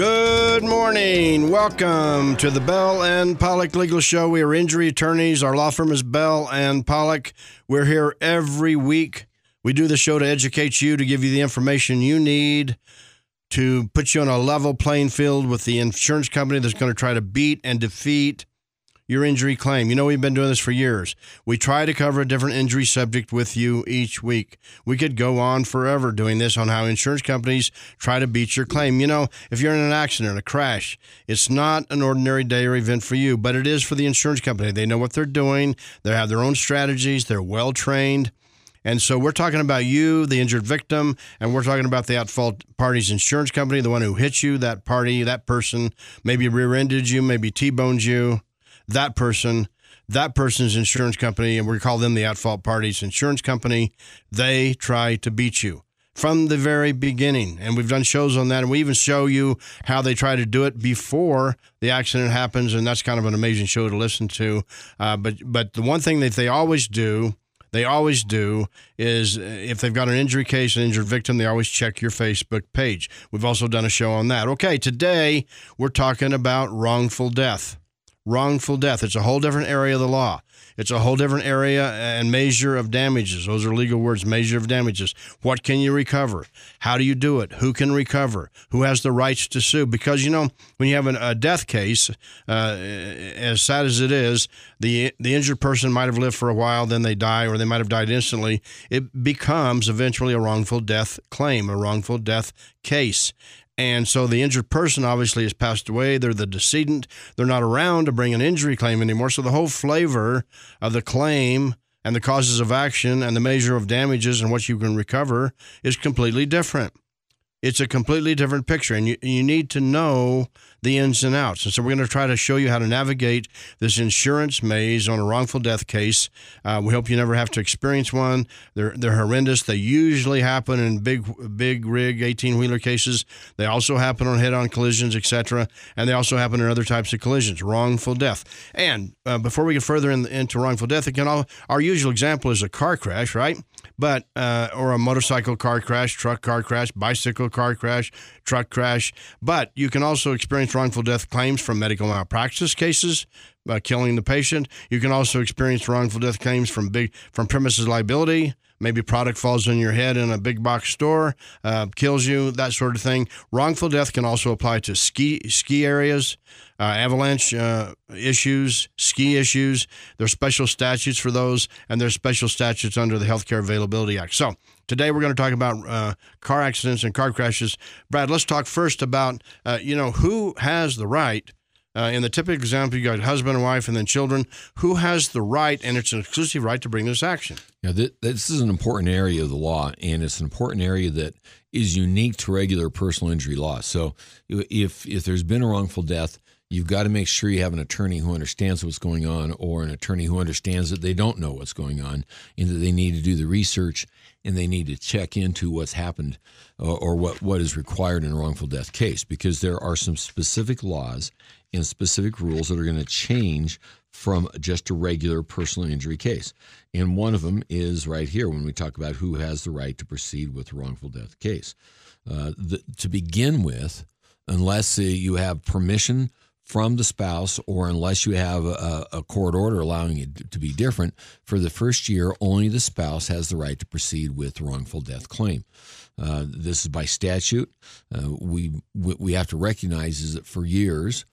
Good morning. Welcome to the Bell and Pollock Legal Show. We are injury attorneys. Our law firm is Bell and Pollock. We're here every week. We do the show to educate you, to give you the information you need, to put you on a level playing field with the insurance company that's going to try to beat and defeat your injury claim. You know, we've been doing this for years. We try to cover a different injury subject with you each week. We could go on forever doing this on how insurance companies try to beat your claim. You know, if you're in an accident, a crash, it's not an ordinary day or event for you, but it is for the insurance company. They know what they're doing, they have their own strategies, they're well trained. And so we're talking about you, the injured victim, and we're talking about the at fault party's insurance company, the one who hit you, that party, that person, maybe rear ended you, maybe T boned you that person, that person's insurance company, and we call them the at fault parties insurance company, they try to beat you from the very beginning. And we've done shows on that. And we even show you how they try to do it before the accident happens. And that's kind of an amazing show to listen to. Uh, but, but the one thing that they always do, they always do is if they've got an injury case, an injured victim, they always check your Facebook page. We've also done a show on that. Okay, today we're talking about wrongful death wrongful death. It's a whole different area of the law. It's a whole different area and measure of damages. Those are legal words, measure of damages. What can you recover? How do you do it? Who can recover? Who has the rights to sue? Because, you know, when you have an, a death case, uh, as sad as it is, the, the injured person might have lived for a while, then they die, or they might have died instantly. It becomes eventually a wrongful death claim, a wrongful death case. And so the injured person obviously has passed away. They're the decedent. They're not around to bring an injury claim anymore. So the whole flavor of the claim and the causes of action and the measure of damages and what you can recover is completely different. It's a completely different picture, and you, you need to know the ins and outs. And so we're going to try to show you how to navigate this insurance maze on a wrongful death case. Uh, we hope you never have to experience one. They're they're horrendous. They usually happen in big big rig 18 wheeler cases. They also happen on head on collisions, etc. And they also happen in other types of collisions, wrongful death. And uh, before we get further in, into wrongful death, again, all, our usual example is a car crash, right? But uh, or a motorcycle car crash, truck car crash, bicycle car crash, truck crash. But you can also experience wrongful death claims from medical malpractice cases, by killing the patient. You can also experience wrongful death claims from big from premises liability. Maybe product falls on your head in a big box store, uh, kills you, that sort of thing. Wrongful death can also apply to ski ski areas, uh, avalanche uh, issues, ski issues. There's special statutes for those, and there's special statutes under the Healthcare Availability Act. So today we're going to talk about uh, car accidents and car crashes. Brad, let's talk first about uh, you know who has the right uh, in the typical example, you got husband and wife and then children. Who has the right, and it's an exclusive right, to bring this action? Yeah, th- this is an important area of the law, and it's an important area that is unique to regular personal injury law. So, if if there's been a wrongful death, you've got to make sure you have an attorney who understands what's going on, or an attorney who understands that they don't know what's going on, and that they need to do the research and they need to check into what's happened or, or what what is required in a wrongful death case, because there are some specific laws and specific rules that are going to change from just a regular personal injury case. And one of them is right here when we talk about who has the right to proceed with a wrongful death case. Uh, the, to begin with, unless uh, you have permission from the spouse or unless you have a, a, court order allowing it to be different, for the first year, only the spouse has the right to proceed with wrongful death claim. Uh, this is by statute. Uh, we we have to recognize is that for years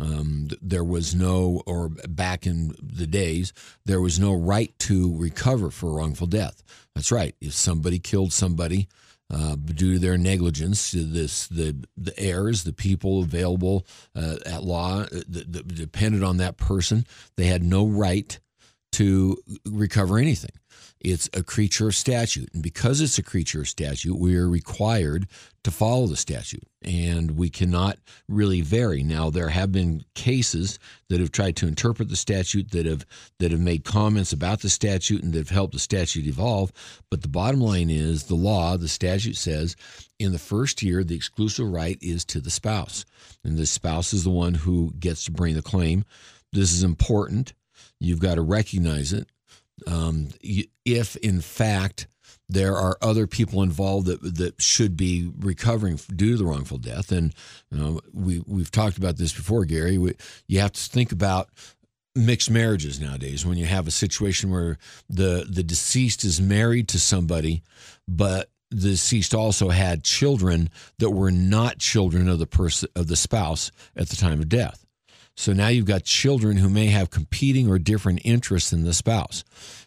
um, there was no, or back in the days, there was no right to recover for wrongful death. That's right. If somebody killed somebody uh, due to their negligence, this the the heirs, the people available uh, at law, uh, that depended on that person, they had no right to recover anything. It's a creature of statute. And because it's a creature of statute, we are required to follow the statute. And we cannot really vary. Now, there have been cases that have tried to interpret the statute that have that have made comments about the statute and that have helped the statute evolve. But the bottom line is the law, the statute says, in the first year, the exclusive right is to the spouse. And the spouse is the one who gets to bring the claim. This is important. You've got to recognize it um, if in fact there are other people involved that that should be recovering due to the wrongful death. And you know, we we've talked about this before, Gary. We, you have to think about mixed marriages nowadays when you have a situation where the the deceased is married to somebody, but the deceased also had children that were not children of the person of the spouse at the time of death. So now you've got children who may have competing or different interests in the spouse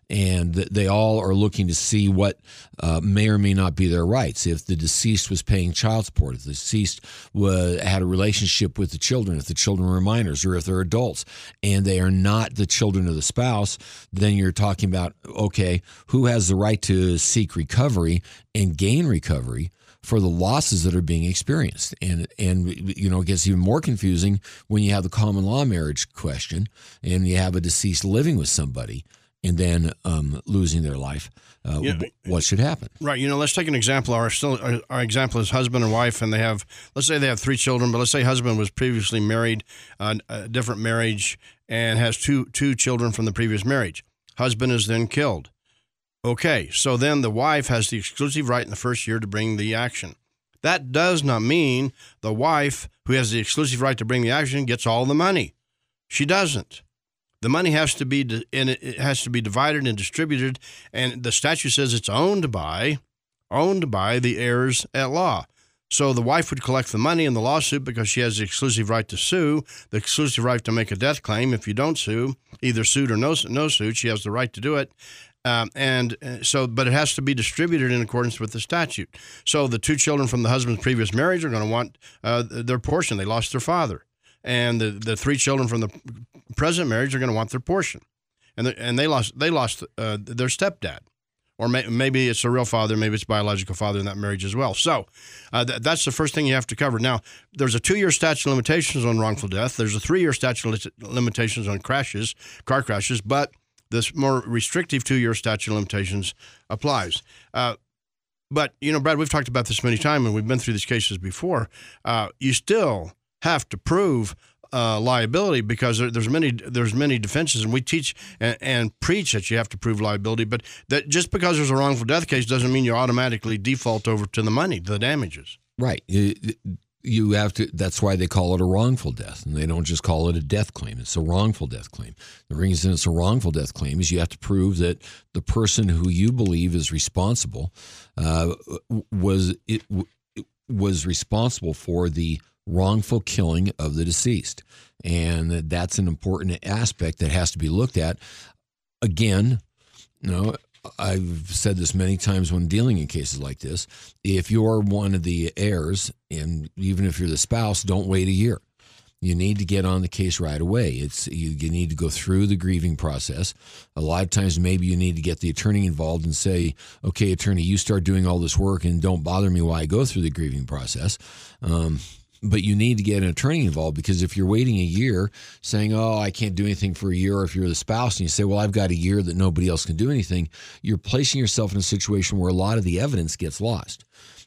and they all are looking to see what uh, may or may not be their rights. If the deceased was paying child support, if the deceased was, had a relationship with the children, if the children were minors, or if they're adults, and they are not the children of the spouse, then you're talking about okay, who has the right to seek recovery and gain recovery? For the losses that are being experienced. And and you know it gets even more confusing when you have the common law marriage question and you have a deceased living with somebody and then um, losing their life. Uh, yeah. What should happen? Right. You know, let's take an example. Our still our, our, example is husband and wife, and they have let's say they have three children, but let's say husband was previously married, uh, a different marriage, and has two two children from the previous marriage. Husband is then killed. Okay, so then the wife has the exclusive right in the first year to bring the action. That does not mean the wife who has the exclusive right to bring the action gets all the money. She doesn't. The money has to be and it has to be divided and distributed, and the statute says it's owned by owned by the heirs at law. So the wife would collect the money in the lawsuit because she has the exclusive right to sue, the exclusive right to make a death claim. If you don't sue, either suit or no no suit, she has the right to do it. Um, and uh, so, but it has to be distributed in accordance with the statute. So the two children from the husband's previous marriage are going to want uh, their portion. They lost their father and the, the three children from the present marriage are going to want their portion, and the, and they lost they lost uh, their stepdad, or may, maybe it's a real father, maybe it's biological father in that marriage as well. So uh, th- that's the first thing you have to cover. Now there's a two year statute of limitations on wrongful death. There's a three year statute of limitations on crashes, car crashes, but this more restrictive two year statute of limitations applies. Uh, but you know, Brad, we've talked about this many times, and we've been through these cases before. Uh, you still have to prove uh, liability because there, there's many there's many defenses, and we teach and, and, preach that you have to prove liability. But that just because there's a wrongful death case doesn't mean you automatically default over to the money, the damages. Right. You, have to. That's why they call it a wrongful death, and they don't just call it a death claim. It's a wrongful death claim. The reason it's a wrongful death claim is you have to prove that the person who you believe is responsible uh, was it was responsible for the wrongful killing of the deceased. And that's an important aspect that has to be looked at. Again, you know, I've said this many times when dealing in cases like this. If you're one of the heirs, and even if you're the spouse, don't wait a year. You need to get on the case right away. It's you, you need to go through the grieving process. A lot of times, maybe you need to get the attorney involved and say, "Okay, attorney, you start doing all this work, and don't bother me while I go through the grieving process." Um, but you need to get an attorney involved because if you're waiting a year saying, oh, I can't do anything for a year, or if you're the spouse and you say, well, I've got a year that nobody else can do anything, you're placing yourself in a situation where a lot of the evidence gets lost.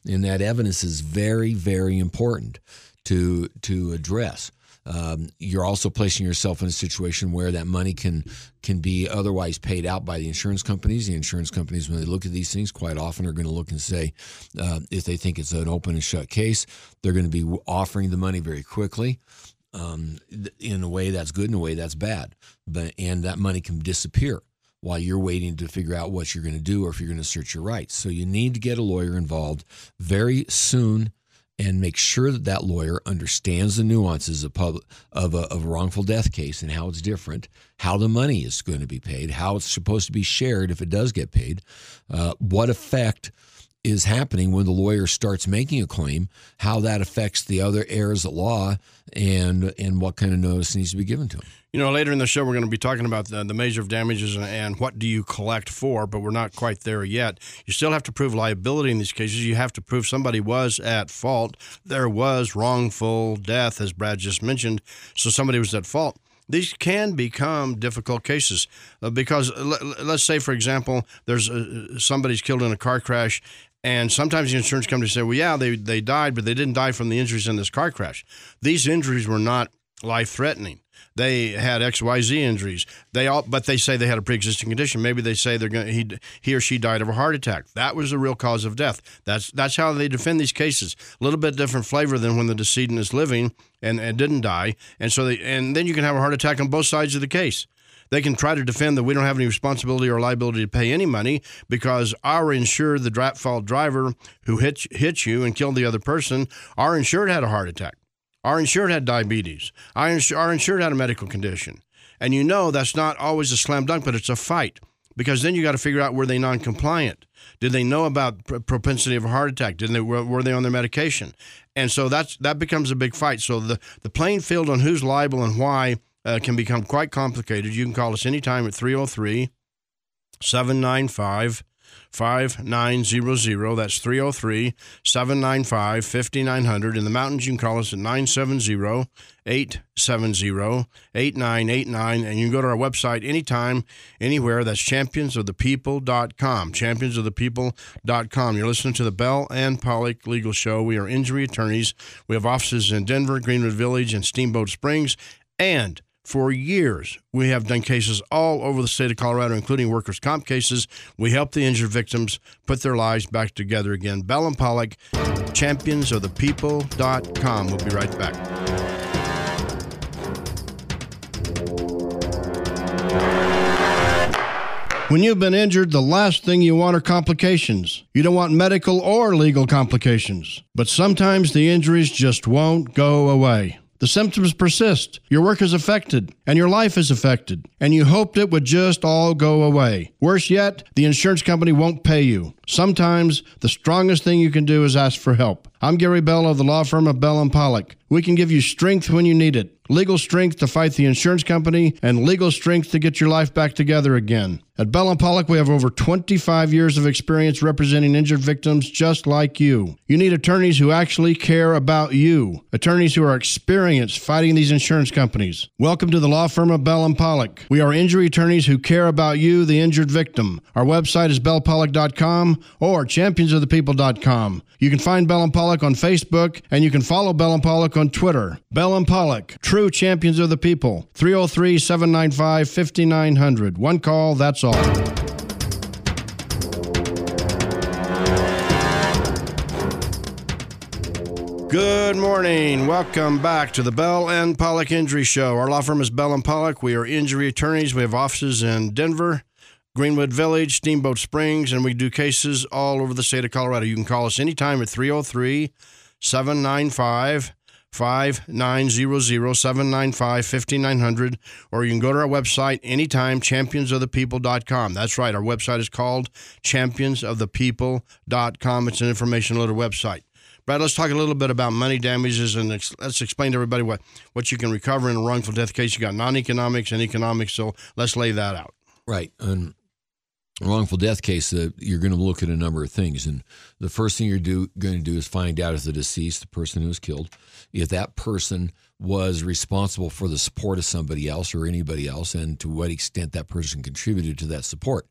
And that evidence is very, very important to, to address. Um, you're also placing yourself in a situation where that money can can be otherwise paid out by the insurance companies. The insurance companies, when they look at these things, quite often are going to look and say, uh, if they think it's an open and shut case, they're going to be offering the money very quickly. Um, in a way that's good, in a way that's bad, but and that money can disappear while you're waiting to figure out what you're going to do or if you're going to search your rights. So you need to get a lawyer involved very soon and make sure that that lawyer understands the nuances of, pub, of, a, of a wrongful death case and how it's different, how the money is going to be paid, how it's supposed to be shared if it does get paid, uh, what effect is happening when the lawyer starts making a claim, how that affects the other heirs at law, and and what kind of notice needs to be given to them. You know, later in the show, we're going to be talking about the, the measure of damages and, and, what do you collect for, but we're not quite there yet. You still have to prove liability in these cases. You have to prove somebody was at fault. There was wrongful death, as Brad just mentioned, so somebody was at fault these can become difficult cases uh, because let's say for example there's uh, somebody's killed in a car crash and sometimes the insurance company say, well, yeah, they, they died, but they didn't die from the injuries in this car crash. These injuries were not life threatening. They had X Y Z injuries. They all, but they say they had a pre-existing condition. Maybe they say they're going he he or she died of a heart attack. That was the real cause of death. That's that's how they defend these cases. A little bit different flavor than when the decedent is living and, and didn't die. And so they and then you can have a heart attack on both sides of the case they can try to defend that we don't have any responsibility or liability to pay any money because our insured, the dra- fault driver who hit, hit you and killed the other person, our insured had a heart attack. Our insured had diabetes. Our insured had a medical condition. And you know that's not always a slam dunk, but it's a fight because then you got to figure out were they non-compliant? Did they know about propensity of a heart attack? Did they were, were they on their medication? And so that's that becomes a big fight. So the the playing field on who's liable and why uh, can become quite complicated. You can call us anytime at 303 795 5900. That's 303 795 5900. In the mountains, you can call us at 970 870 8989. And you can go to our website anytime, anywhere. That's championsofthepeople.com. Championsofthepeople.com. You're listening to the Bell and Pollock Legal Show. We are injury attorneys. We have offices in Denver, Greenwood Village, and Steamboat Springs. And for years. We have done cases all over the state of Colorado, including workers' comp cases. We help the injured victims put their lives back together again. Bell and Pollock, championsofthepeople.com. We'll be right back. When you've been injured, the last thing you want are complications. You don't want medical or legal complications. But sometimes the injuries just won't go away. The symptoms persist, your work is affected, and your life is affected, and you hoped it would just all go away. Worse yet, the insurance company won't pay you. Sometimes the strongest thing you can do is ask for help. I'm Gary Bell of the law firm of Bell and Pollock. We can give you strength when you need it legal strength to fight the insurance company, and legal strength to get your life back together again. At Bell and Pollock, we have over 25 years of experience representing injured victims just like you. You need attorneys who actually care about you, attorneys who are experienced fighting these insurance companies. Welcome to the law firm of Bell and Pollock. We are injury attorneys who care about you, the injured victim. Our website is bellpollock.com or championsofthepeople.com. You can find Bell and Pollock on Facebook, and you can follow Bell and Pollock on Twitter. Bell and Pollock, true champions of the people. 303 795 5900. One call, that's all. Good morning. Welcome back to the Bell and Pollock Injury Show. Our law firm is Bell and Pollock. We are injury attorneys. We have offices in Denver, Greenwood Village, Steamboat Springs, and we do cases all over the state of Colorado. You can call us anytime at 303 795 5900 795 5900 or you can go to our website anytime championsofthepeople.com that's right our website is called championsofthepeople.com it's an information loaded website Brad, let's talk a little bit about money damages and ex- let's explain to everybody what, what you can recover in a wrongful death case. You got non economics and economics, so let's lay that out. Right. And wrongful death case, uh, you're going to look at a number of things. And the first thing you're going to do is find out if the deceased, the person who was killed, if that person was responsible for the support of somebody else or anybody else, and to what extent that person contributed to that support.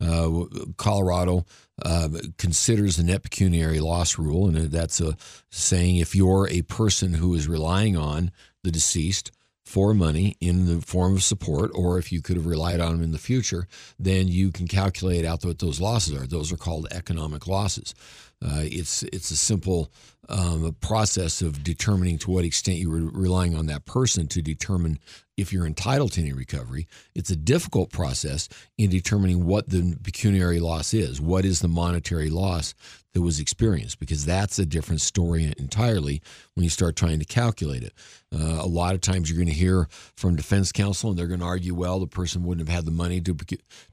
Uh, Colorado uh, considers the net pecuniary loss rule, and that's a saying if you're a person who is relying on the deceased for money in the form of support, or if you could have relied on them in the future, then you can calculate out what those losses are. Those are called economic losses. Uh, it's it's a simple um, process of determining to what extent you were relying on that person to determine if you're entitled to any recovery. It's a difficult process in determining what the pecuniary loss is. What is the monetary loss that was experienced because that's a different story entirely when you start trying to calculate it. Uh, a lot of times you're going to hear from defense counsel and they're going to argue, well, the person wouldn't have had the money to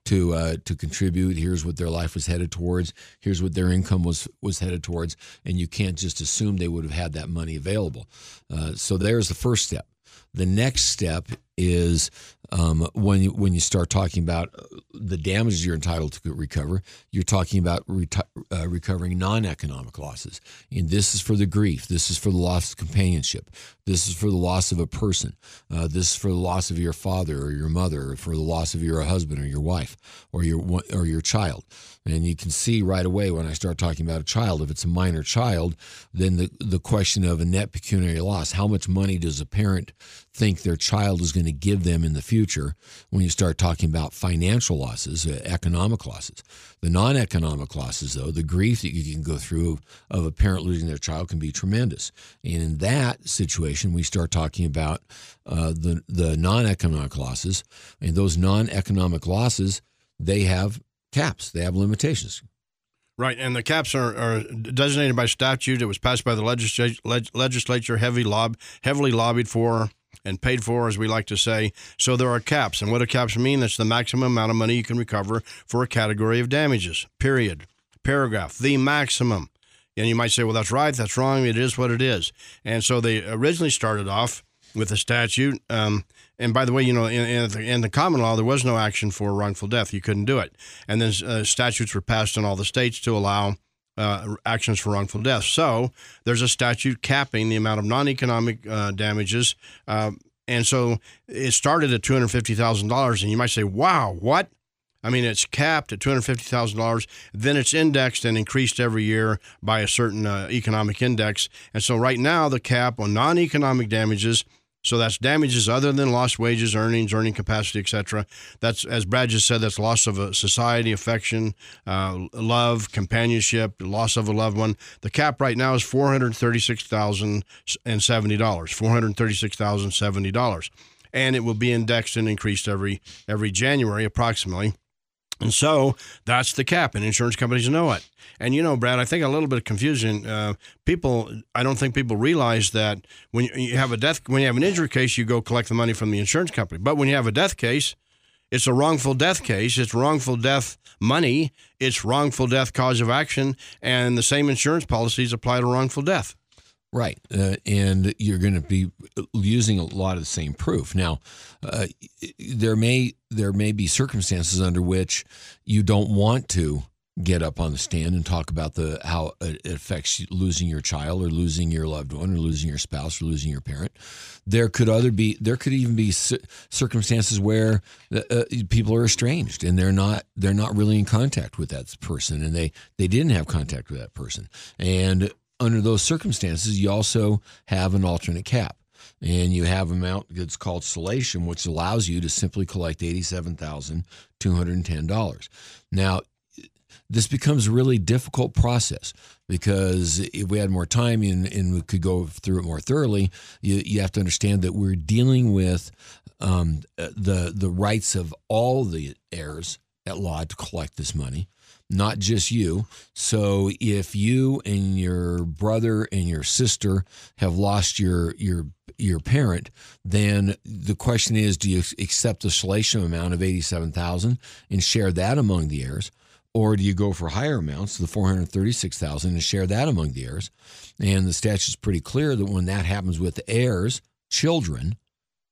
to uh, to contribute. Here's what their life was headed towards. Here's what their income was was headed towards, and you can't just assume they would have had that money available. Uh, so there's the first step. The next step is um, when you, when you start talking about uh, the damages you're entitled to recover, you're talking about reti- uh, recovering non-economic losses, and this is for the grief. This is for the loss of companionship. This is for the loss of a person. Uh, this is for the loss of your father or your mother, or for the loss of your husband or your wife or your or your child. And you can see right away when I start talking about a child, if it's a minor child, then the, the question of a net pecuniary loss, how much money does a parent think their child is going to give them in the future when you start talking about financial losses, uh, economic losses. The non economic losses, though, the grief that you can go through of a parent losing their child can be tremendous. And in that situation, we start talking about uh, the, the non economic losses. And those non economic losses, they have caps, they have limitations. Right, and the caps are, are, designated by statute. It was passed by the legislature, legislature heavy lob, heavily lobbied for and paid for, as we like to say. So there are caps. And what do caps mean? That's the maximum amount of money you can recover for a category of damages, period. Paragraph, the maximum. And you might say, well, that's right, that's wrong. It is what it is. And so they originally started off with a statute. Um, and by the way, you know, in, in, the, in, the, common law, there was no action for wrongful death. You couldn't do it. And then uh, statutes were passed in all the states to allow uh, actions for wrongful death. So there's a statute capping the amount of non economic uh, damages. Uh, and so it started at $250,000. And you might say, wow, what? I mean, it's capped at $250,000. Then it's indexed and increased every year by a certain uh, economic index. And so right now, the cap on non economic damages so that's damages other than lost wages, earnings, earning capacity, etc. That's as Brad just said. That's loss of a society, affection, uh, love, companionship, loss of a loved one. The cap right now is four hundred thirty-six thousand and seventy dollars. Four hundred thirty-six thousand seventy dollars, and it will be indexed and increased every every January approximately. And so that's the cap, and insurance companies know it. And you know, Brad, I think a little bit of confusion. Uh, people, I don't think people realize that when you have a death, when you have an injury case, you go collect the money from the insurance company. But when you have a death case, it's a wrongful death case. It's wrongful death money. It's wrongful death cause of action, and the same insurance policies apply to wrongful death. Right, uh, and you're going to be using a lot of the same proof. Now, uh, there may there may be circumstances under which you don't want to get up on the stand and talk about the how it affects losing your child or losing your loved one or losing your spouse or losing your parent. There could other be there could even be circumstances where uh, uh, people are estranged and they're not they're not really in contact with that person and they they didn't have contact with that person and under those circumstances, you also have an alternate cap. And you have amount that's called solatium, which allows you to simply collect $87,210. Now, this becomes a really difficult process because if we had more time and, and we could go through it more thoroughly, you, you have to understand that we're dealing with um, the the rights of all the heirs at law to collect this money not just you. So if you and your brother and your sister have lost your your your parent, then the question is, do you accept the solatium amount of eighty-seven thousand and share that among the heirs, or do you go for higher amounts, the four hundred thirty-six thousand, and share that among the heirs? And the statute is pretty clear that when that happens with heirs, children,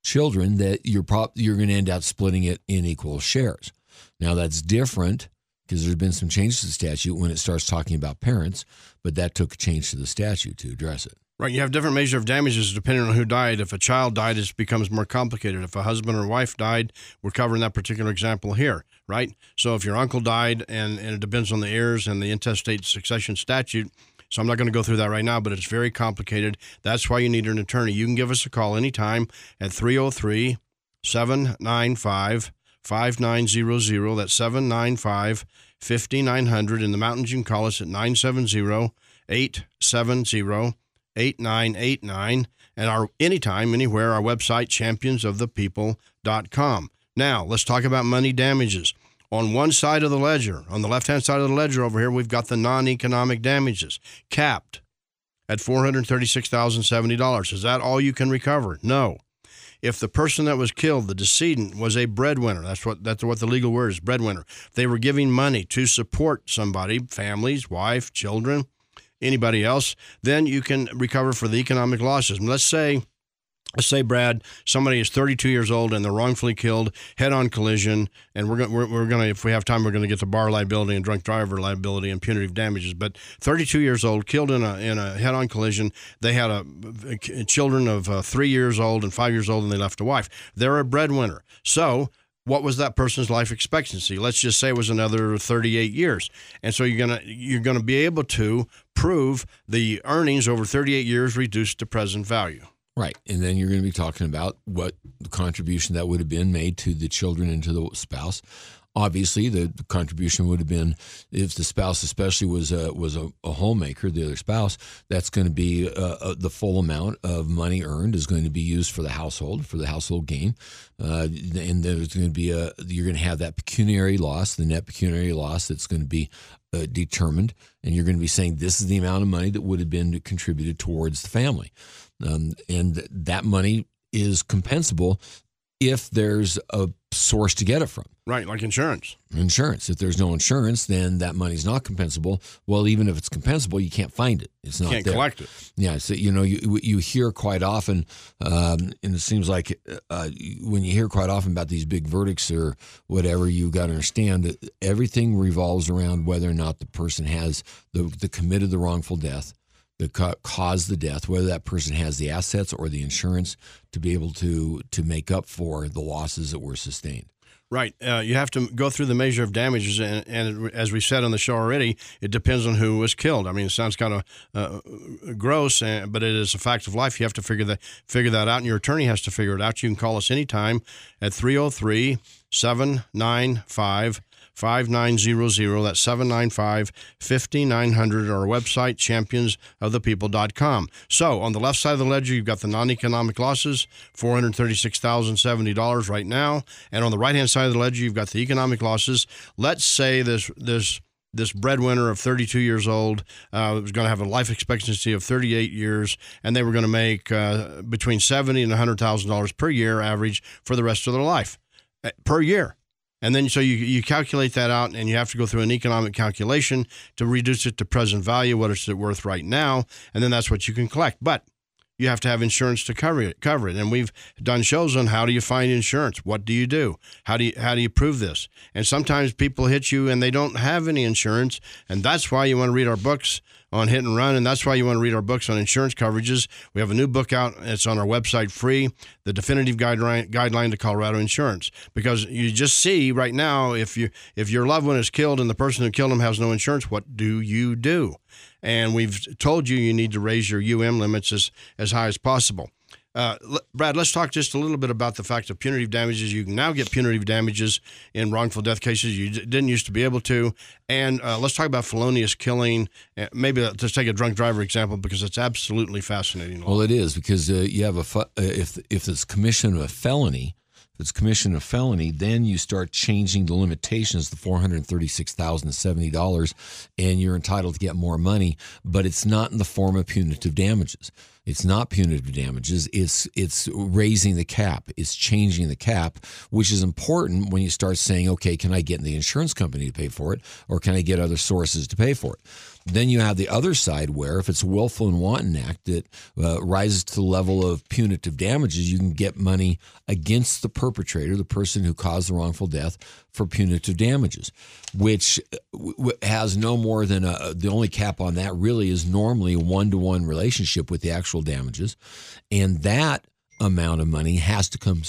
children, that you're prop, you're going to end up splitting it in equal shares. Now that's different because there's been some changes to the statute when it starts talking about parents, but that took a change to the statute to address it. Right. You have different measure of damages depending on who died. If a child died, it becomes more complicated. If a husband or wife died, we're covering that particular example here, right? So if your uncle died, and, and it depends on the heirs and the intestate succession statute, so I'm not going to go through that right now, but it's very complicated. That's why you need an attorney. You can give us a call anytime at 303 795 5900. That's 795 5900. In the mountains, you can call us at 970 870 8989. And our anytime, anywhere, our website, championsofthepeople.com. Now, let's talk about money damages. On one side of the ledger, on the left hand side of the ledger over here, we've got the non economic damages capped at $436,070. Is that all you can recover? No if the person that was killed, the decedent, was a breadwinner, that's what that's what the legal word is, breadwinner. They were giving money to support somebody, families, wife, children, anybody else, then you can recover for the economic losses. Let's say Let's say, Brad, somebody is 32 years old and they're wrongfully killed, head-on collision, and we're going, we're, we're going to, if we have time, we're going to get to bar liability and drunk driver liability and punitive damages. But 32 years old, killed in a in a head-on collision. They had a, a children of uh, three years old and five years old, and they left a wife. They're a breadwinner. So what was that person's life expectancy? Let's just say it was another 38 years. And so you're going to you're going to be able to prove the earnings over 38 years reduced to present value. Right. And then you're going to be talking about what the contribution that would have been made to the children and to the spouse. Obviously, the, contribution would have been if the spouse, especially, was a, was a, a homemaker, the other spouse. That's going to be uh, uh, the full amount of money earned is going to be used for the household for the household gain, uh, and there's going to be a you're going to have that pecuniary loss, the net pecuniary loss that's going to be uh, determined, and you're going to be saying this is the amount of money that would have been contributed towards the family. Um, and that money is compensable if there's a source to get it from. Right, like insurance. Insurance. If there's no insurance, then that money's not compensable. Well, even if it's compensable, you can't find it. It's not can't there. collect it. Yeah, so you know you you hear quite often, um, and it seems like uh, when you hear quite often about these big verdicts or whatever, you got to understand that everything revolves around whether or not the person has the, the committed the wrongful death that caused the death, whether that person has the assets or the insurance to be able to to make up for the losses that were sustained. Right. Uh, you have to go through the measure of damages, and, and, as we said on the show already, it depends on who was killed. I mean, it sounds kind of uh, gross, uh, but it is a fact of life. You have to figure that figure that out, and your attorney has to figure it out. You can call us anytime at 303 795 5900. That's 795 5900 or our website, championsofthepeople.com. So on the left side of the ledger, you've got the non economic losses, $436,070 right now. And on the right hand side of the ledger, you've got the economic losses. Let's say this, this, this breadwinner of 32 years old uh, was going to have a life expectancy of 38 years, and they were going to make uh, between 70 and 100 thousand dollars per year average for the rest of their life uh, per year. And then so you, you calculate that out and you have to go through an economic calculation to reduce it to present value. What is it worth right now? And then that's what you can collect. But you have to have insurance to cover it, cover it. And we've done shows on how do you find insurance? What do you do? How do you how do you prove this? And sometimes people hit you and they don't have any insurance, and that's why you want to read our books on hit and run, and that's why you want to read our books on insurance coverages. We have a new book out; it's on our website, free, the definitive guideline guideline to Colorado insurance. Because you just see right now, if you if your loved one is killed and the person who killed him has no insurance, what do you do? And we've told you you need to raise your UM limits as as high as possible. Uh, Brad, let's talk just a little bit about the fact of punitive damages. You can now get punitive damages in wrongful death cases. You didn't used to be able to. And uh, let's talk about felonious killing. Uh, maybe let's take a drunk driver example because it's absolutely fascinating. Well, it is because uh, you have a fu- uh, if if it's commission of a felony, if it's commission of felony, then you start changing the limitations to four hundred thirty-six thousand seventy dollars, and you're entitled to get more money, but it's not in the form of punitive damages. It's not punitive damages. It's it's raising the cap. It's changing the cap, which is important when you start saying, okay, can I get the insurance company to pay for it, or can I get other sources to pay for it? Then you have the other side where if it's a willful and wanton act that uh, rises to the level of punitive damages, you can get money against the perpetrator, the person who caused the wrongful death, for punitive damages, which uh, has no more than a, the only cap on that really is normally one to one relationship with the actual damages. And that amount of money has to come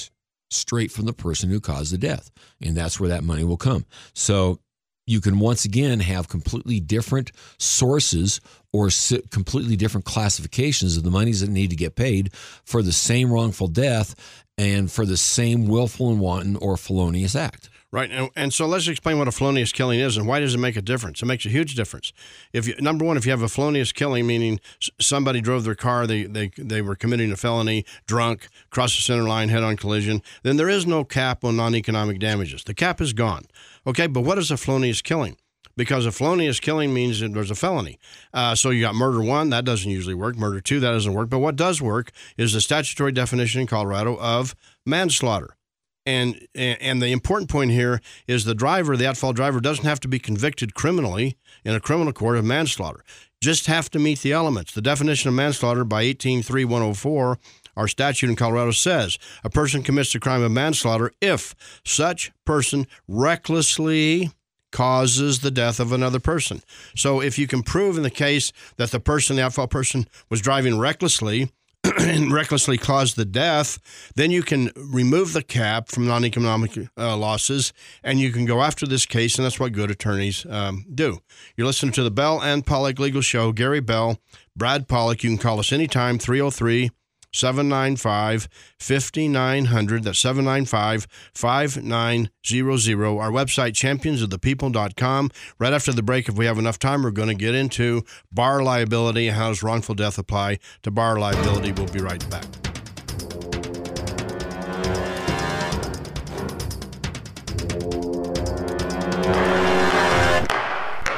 straight from the person who caused the death. And that's where that money will come. So you can once again have completely different sources or completely different classifications of the monies that need to get paid for the same wrongful death and for the same willful and wanton or felonious act. Right, and, and so let's explain what a felonious killing is and why does it make a difference? It makes a huge difference. If you, number one, if you have a felonious killing, meaning somebody drove their car, they they they were committing a felony, drunk, crossed the center line, head-on collision, then there is no cap on non-economic damages. The cap is gone. Okay, but what is a felonious killing? because a felonious killing means that there's a felony. Uh, so you got murder one, that doesn't usually work. Murder two, that doesn't work. But what does work is the statutory definition in Colorado of manslaughter. And and the important point here is the driver, the at-fault driver, doesn't have to be convicted criminally in a criminal court of manslaughter. Just have to meet the elements. The definition of manslaughter by 183-104 Our statute in Colorado says a person commits the crime of manslaughter if such person recklessly causes the death of another person. So if you can prove in the case that the person, the at-fault person, was driving recklessly and recklessly caused the death, then you can remove the cap from non-economic uh, losses, and you can go after this case, and that's what good attorneys um, do. You're listening to the Bell and Pollock Legal Show. Gary Bell, Brad Pollock. You can call us anytime, 303- 795 5900. That's 795 5900. Our website, championsofthepeople.com. Right after the break, if we have enough time, we're going to get into bar liability. How does wrongful death apply to bar liability? We'll be right back.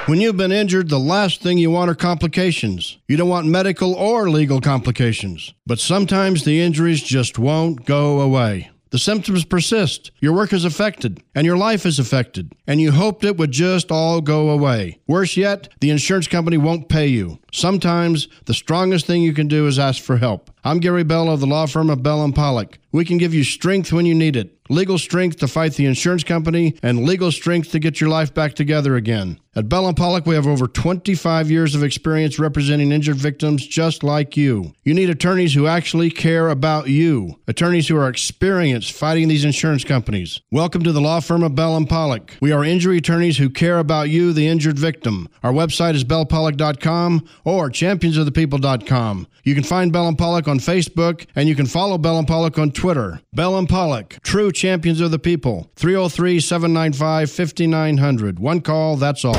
When you've been injured, the last thing you want are complications. You don't want medical or legal complications. But sometimes the injuries just won't go away. The symptoms persist, your work is affected, and your life is affected, and you hoped it would just all go away. Worse yet, the insurance company won't pay you. Sometimes the strongest thing you can do is ask for help. I'm Gary Bell of the law firm of Bell and Pollock. We can give you strength when you need it legal strength to fight the insurance company, and legal strength to get your life back together again. At Bell and Pollock, we have over 25 years of experience representing injured victims just like you. You need attorneys who actually care about you, attorneys who are experienced fighting these insurance companies. Welcome to the law firm of Bell and Pollock. We are injury attorneys who care about you, the injured victim. Our website is bellpollock.com or championsofthepeople.com. You can find Bell and Pollock on Facebook, and you can follow Bell and Pollock on Twitter. Bell and Pollock, true champions of the people. 303 795 5900. One call, that's all.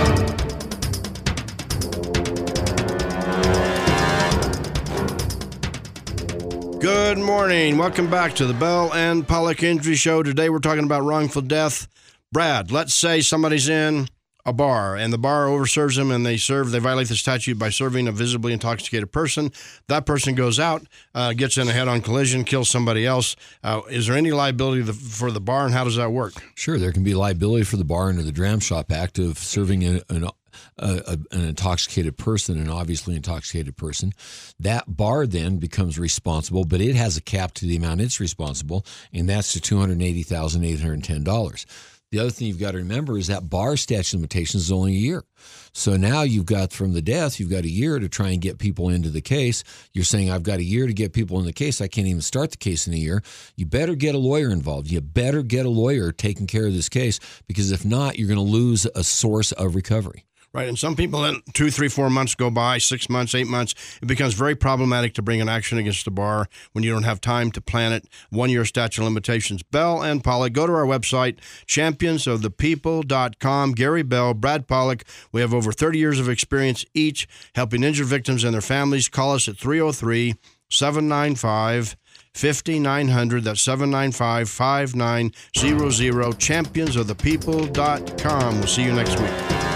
Good morning. Welcome back to the Bell and Pollock Injury Show. Today we're talking about wrongful death. Brad, let's say somebody's in a bar and the bar overserves them and they serve they violate the statute by serving a visibly intoxicated person that person goes out uh, gets in a head-on collision kills somebody else uh, is there any liability for the bar and how does that work sure there can be liability for the bar under the dram shop act of serving an, an a, an intoxicated person, an obviously intoxicated person. That bar then becomes responsible, but it has a cap to the amount it's responsible, and that's to two hundred eighty thousand eight hundred ten dollars. The other thing you've got to remember is that bar statute limitations is only a year. So now you've got from the death, you've got a year to try and get people into the case. You're saying, I've got a year to get people in the case. I can't even start the case in a year. You better get a lawyer involved. You better get a lawyer taking care of this case because if not, you're going to lose a source of recovery. Right. And some people, then two, three, four months go by, six months, eight months, it becomes very problematic to bring an action against the bar when you don't have time to plan it. One year statute of limitations. Bell and Pollock, go to our website, championsofthepeople.com. Gary Bell, Brad Pollock. We have over 30 years of experience each helping injured victims and their families. Call us at 303 795 5900. That's 795 5900. Championsofthepeople.com. We'll see you next week.